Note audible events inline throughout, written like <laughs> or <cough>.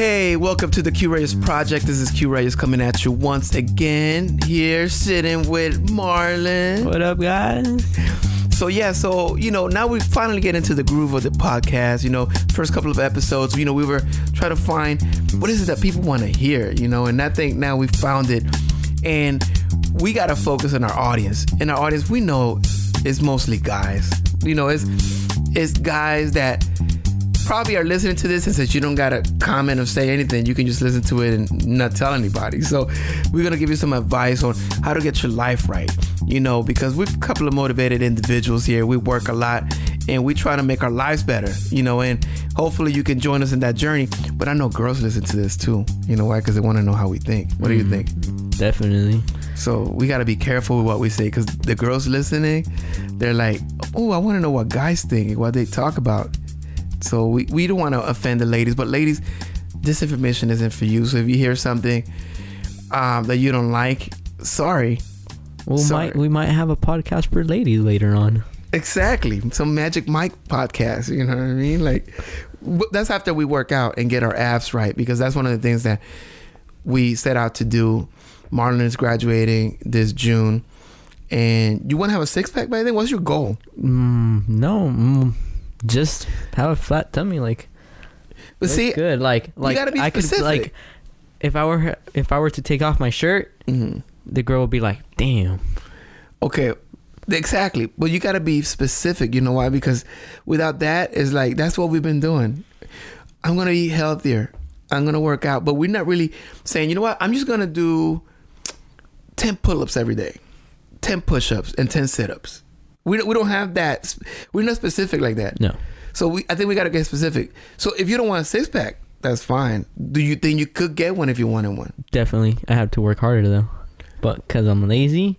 Hey, welcome to the Q Reyes Project. This is Q Reyes coming at you once again. Here, sitting with Marlon. What up, guys? So yeah, so you know, now we finally get into the groove of the podcast. You know, first couple of episodes, you know, we were trying to find what is it that people want to hear. You know, and I think now we found it, and we got to focus on our audience. And our audience, we know, is mostly guys. You know, it's it's guys that probably are listening to this and since you don't gotta comment or say anything. You can just listen to it and not tell anybody. So we're gonna give you some advice on how to get your life right you know because we're a couple of motivated individuals here. We work a lot and we try to make our lives better you know and hopefully you can join us in that journey. But i know girls listen to this too. You know why? Because they want to know how we think. What do you mm-hmm. think? Definitely. so we got to be careful with what we say because the girls listening, they're like, oh, I want to know what guys think, what they talk about. So we, we don't want to offend the ladies, but ladies, this information isn't for you. So if you hear something um, that you don't like, sorry. Well, Sorry. might we might have a podcast for ladies later on. Exactly. Some Magic Mike podcast, you know what I mean? Like, that's after we work out and get our abs right because that's one of the things that we set out to do. Marlon is graduating this June. And you want to have a six pack by then? What's your goal? Mm, no, mm, just have a flat tummy. Like, But see, good. Like, like gotta be I could specific. like, if I were if I were to take off my shirt, Mhm. the girl would be like, "Damn." okay, exactly. But you got to be specific. You know why? Because without that, it's like that's what we've been doing. I'm gonna eat healthier. I'm gonna work out, but we're not really saying. You know what? I'm just gonna do ten pull-ups every day, ten push-ups, and ten sit-ups. We don't, we don't have that. We're not specific like that. No. So we, I think we got to get specific. So if you don't want a six pack, that's fine. Do you think you could get one if you wanted one? Definitely, I have to work harder though, but because I'm lazy,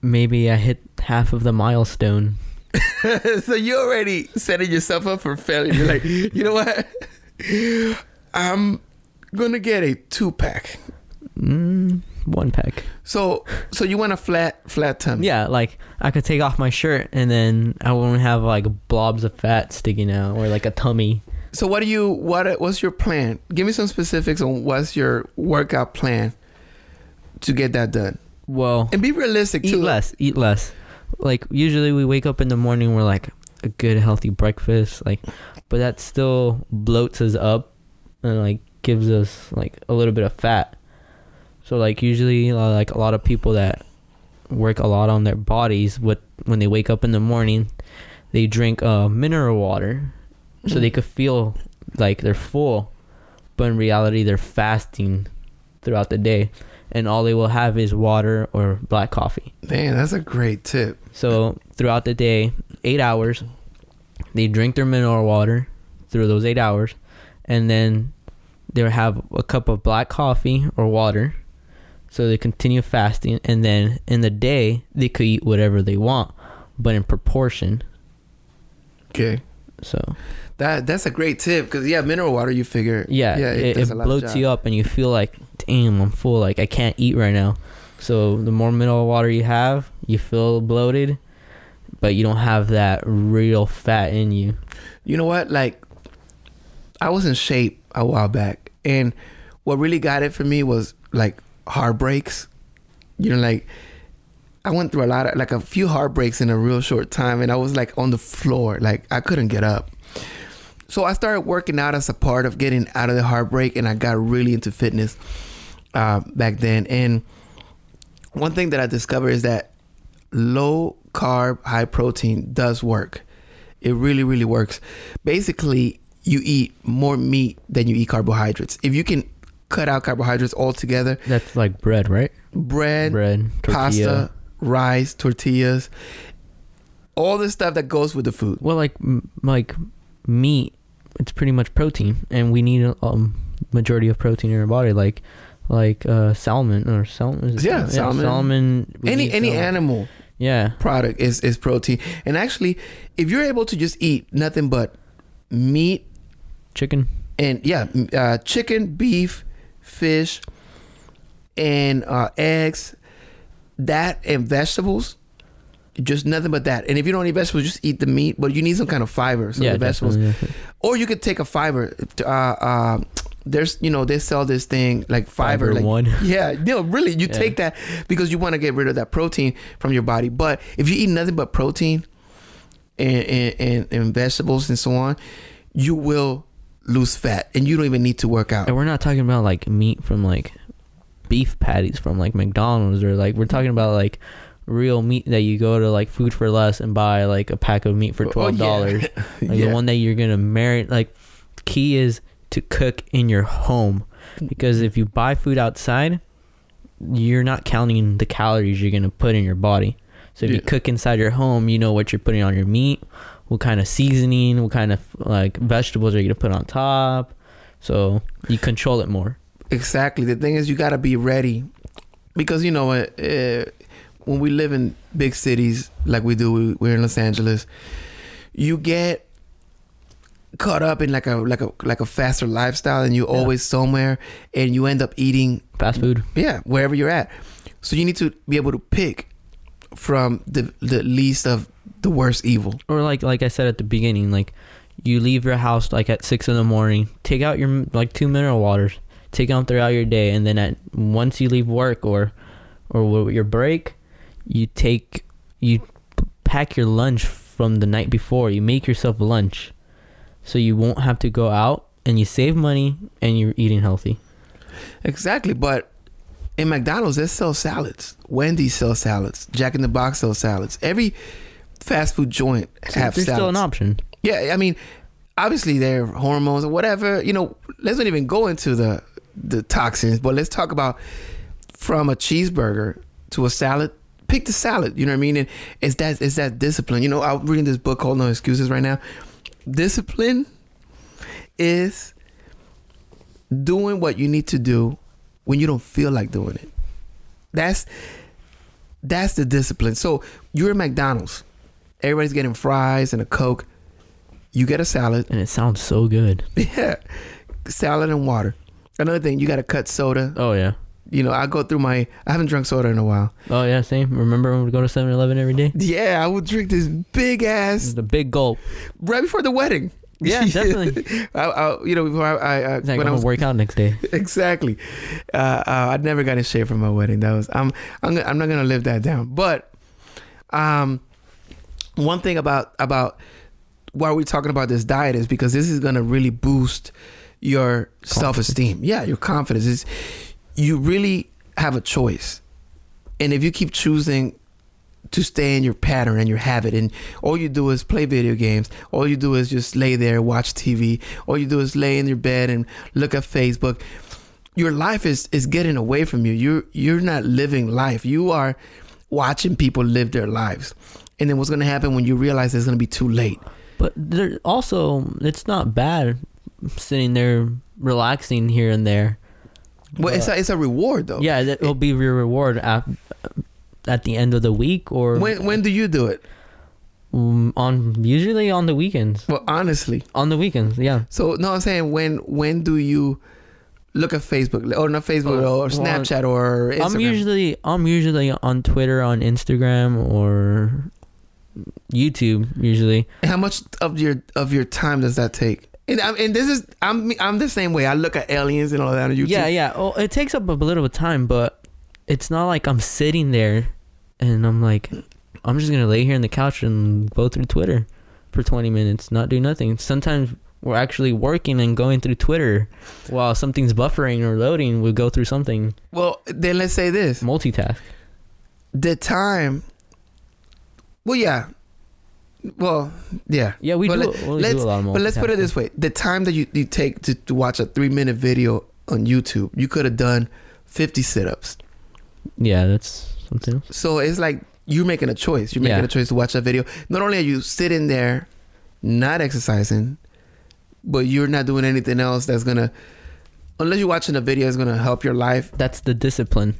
maybe I hit half of the milestone. <laughs> so you're already setting yourself up for failure. You're like, <laughs> you know what? <laughs> I'm gonna get a two pack. Mm, one pack. So so you want a flat flat tummy? Yeah, like I could take off my shirt and then I won't have like blobs of fat sticking out or like a tummy. So what do you what what's your plan? Give me some specifics on what's your workout plan to get that done. Well, And be realistic eat too. less, eat less. Like usually we wake up in the morning, we're like a good healthy breakfast, like, but that still bloats us up and like gives us like a little bit of fat. So like usually uh, like a lot of people that work a lot on their bodies, with when they wake up in the morning, they drink uh, mineral water, so they could feel like they're full, but in reality they're fasting throughout the day, and all they will have is water or black coffee. Man, that's a great tip. So throughout the day, eight hours, they drink their mineral water through those eight hours, and then they'll have a cup of black coffee or water. So they continue fasting, and then in the day they could eat whatever they want, but in proportion. Okay. So That that's a great tip because yeah, mineral water. You figure yeah, yeah it, it a lot of bloats you up, and you feel like, damn, I'm full. Like I can't eat right now. So the more mineral water you have, you feel bloated, but you don't have that real fat in you. You know what? Like, I was in shape a while back, and what really got it for me was like heartbreaks. You know, like I went through a lot of like a few heartbreaks in a real short time, and I was like on the floor, like I couldn't get up. So I started working out as a part of getting out of the heartbreak, and I got really into fitness uh, back then. And one thing that I discovered is that low carb, high protein does work. It really, really works. Basically, you eat more meat than you eat carbohydrates. If you can cut out carbohydrates altogether, That's like bread, right? bread, Bread, tortilla. pasta, rice, tortillas, all the stuff that goes with the food. Well, like like meat, it's pretty much protein, and we need a um, majority of protein in our body, like like uh, salmon or salmon. Yeah, salmon. salmon. Any any salmon. animal Yeah, product is is protein. And actually, if you're able to just eat nothing but meat chicken. and yeah, uh, chicken, beef, fish, and uh, eggs, that and vegetables, just nothing but that. And if you don't eat vegetables, just eat the meat, but you need some kind of fiber. So yeah, the vegetables, definitely. or you could take a fiber. Uh, uh, there's you know they sell this thing like fiber, Fiber like, one. <laughs> Yeah, no, really, you Yeah. take that because you want to get rid of that protein from your body. But if you eat nothing but protein and and, and, and vegetables and so on, you will lose fat, and you don't even need to work out. And we're not talking about like meat from like beef patties from like McDonald's or like we're talking about like real meat that you go to like food for less and buy like a pack of meat for Oh, oh twelve dollars. <laughs> Like the one that you're gonna marry Like key is to cook in your home because if you buy food outside, you're not counting the calories you're gonna put in your body. So if you cook inside your home, you know what you're putting on your meat, what kind of seasoning, what kind of like vegetables are you gonna put on top. So you control it more. Exactly. The thing is, you got to be ready because you know uh, uh, when we live in big cities like we do, we- we're in Los Angeles. You get caught up in like a like a like a faster lifestyle, and you're Yeah. always somewhere, and you end up eating Fast food. yeah wherever you're at. So you need to be able to pick from the the least of the worst evil. or like like I said at the beginning, like you leave your house like at six in the morning, take out your like two mineral waters, take them throughout your day, and then at once you leave work or or your break, you take you pack your lunch from the night before. You make yourself lunch, so you won't have to go out, and you save money, and you're eating healthy. Exactly, but in McDonald's they sell salads. Wendy's sell salads. Jack in the Box sells salads. Every fast food joint So have there's salads. still an option. Yeah, I mean, obviously there are hormones or whatever. You know, let's not even go into the the toxins, but let's talk about from a cheeseburger to a salad. Pick the salad. You know what I mean? And it's that it's that discipline. You know, I'm reading this book called No Excuses right now. Discipline is doing what you need to do when you don't feel like doing it. That's that's the discipline. So you're at McDonald's. Everybody's getting fries and a Coke. You get a salad. And it sounds so good. <laughs> Yeah. Salad and water. Another thing, you got to cut soda. Oh yeah. You know, I go through my, I haven't drunk soda in a while. Oh yeah, same. Remember when we go to 7-Eleven every day? Yeah, I would drink this big ass The big gulp. right before the wedding. Yeah, <laughs> definitely. I, I, you know, before I, I, I like when I I'm was gonna work out next day. <laughs> exactly. Uh, uh, I never got in shape for my wedding. That was I'm I'm I'm not gonna live that down. But um, one thing about about why we're talking about this diet is because this is gonna really boost your self esteem. Yeah, your confidence. Is. You really have a choice, and if you keep choosing to stay in your pattern and your habit and all you do is play video games all you do is just lay there watch tv all you do is lay in your bed and look at facebook your life is is getting away from you. You're you're not living life. You are watching people live their lives and then what's going to happen when you realize it's going to be too late But there also, it's not bad sitting there relaxing here and there. well it's a, it's a reward though Yeah, it'll be your reward at, at the end of the week or when when do you do it um, on usually on the weekends. well honestly On the weekends, yeah. so no i'm saying when when do you look at facebook or not facebook Oh, or well, snapchat or Instagram? I'm usually I'm usually on Twitter, on Instagram, or YouTube. Usually, How much of your of your time does that take? And, I'm- and this is I'm I'm the same way. I look at aliens and all that on YouTube. yeah, yeah. Oh, it takes up a little bit of time, but it's not like I'm sitting there and I'm like, I'm just gonna lay here on the couch and go through Twitter for 20 minutes, not do nothing. Sometimes we're actually working and going through Twitter while something's buffering or loading. We go through something Well, then let's say this: multitask. the time. Well, yeah. Well, yeah. Yeah, we But do. let- we let's- do a lot multitasking. But let's put it this way: the time that you, you take to, to watch a three minute video on YouTube, you could have done fifty sit ups. Yeah, that's something else. So it's like you're making a choice. You're making Yeah. a choice to watch that video. Not only are you sitting there, not exercising, but you're not doing anything else that's gonna, unless you're watching a video that's gonna help your life. That's the discipline.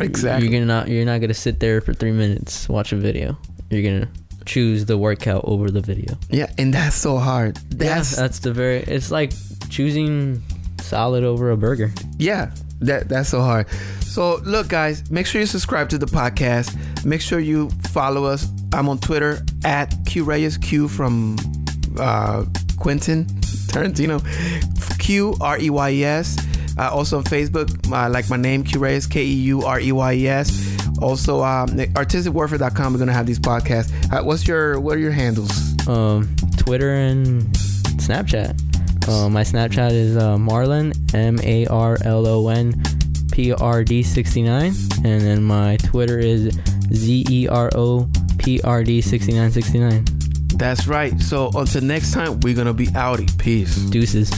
Exactly. You're gonna not. You're not gonna sit there for three minutes watch a video. You're gonna choose the workout over the video. Yeah, and that's so hard. That's yeah, that's the very. It's like choosing salad over a burger. yeah, that that's so hard. So look, guys, make sure you subscribe to the podcast. Make sure you follow us. I'm on Twitter at Q Reyes Q from uh, Quentin Tarantino. Q R E Y E S. Uh, also on Facebook, uh, like my name, Q Reyes, K E U R E Y E S. Also, um, artisticwarfare.com. We're gonna have these podcasts. Uh, what's your what are your handles? Um, Twitter and Snapchat. Uh, my Snapchat is uh, Marlon M A R L O N P R D sixty nine, and then my Twitter is Z E R O P R D sixty nine sixty nine. That's right. So until next time, we're gonna be outie. Peace. Deuces.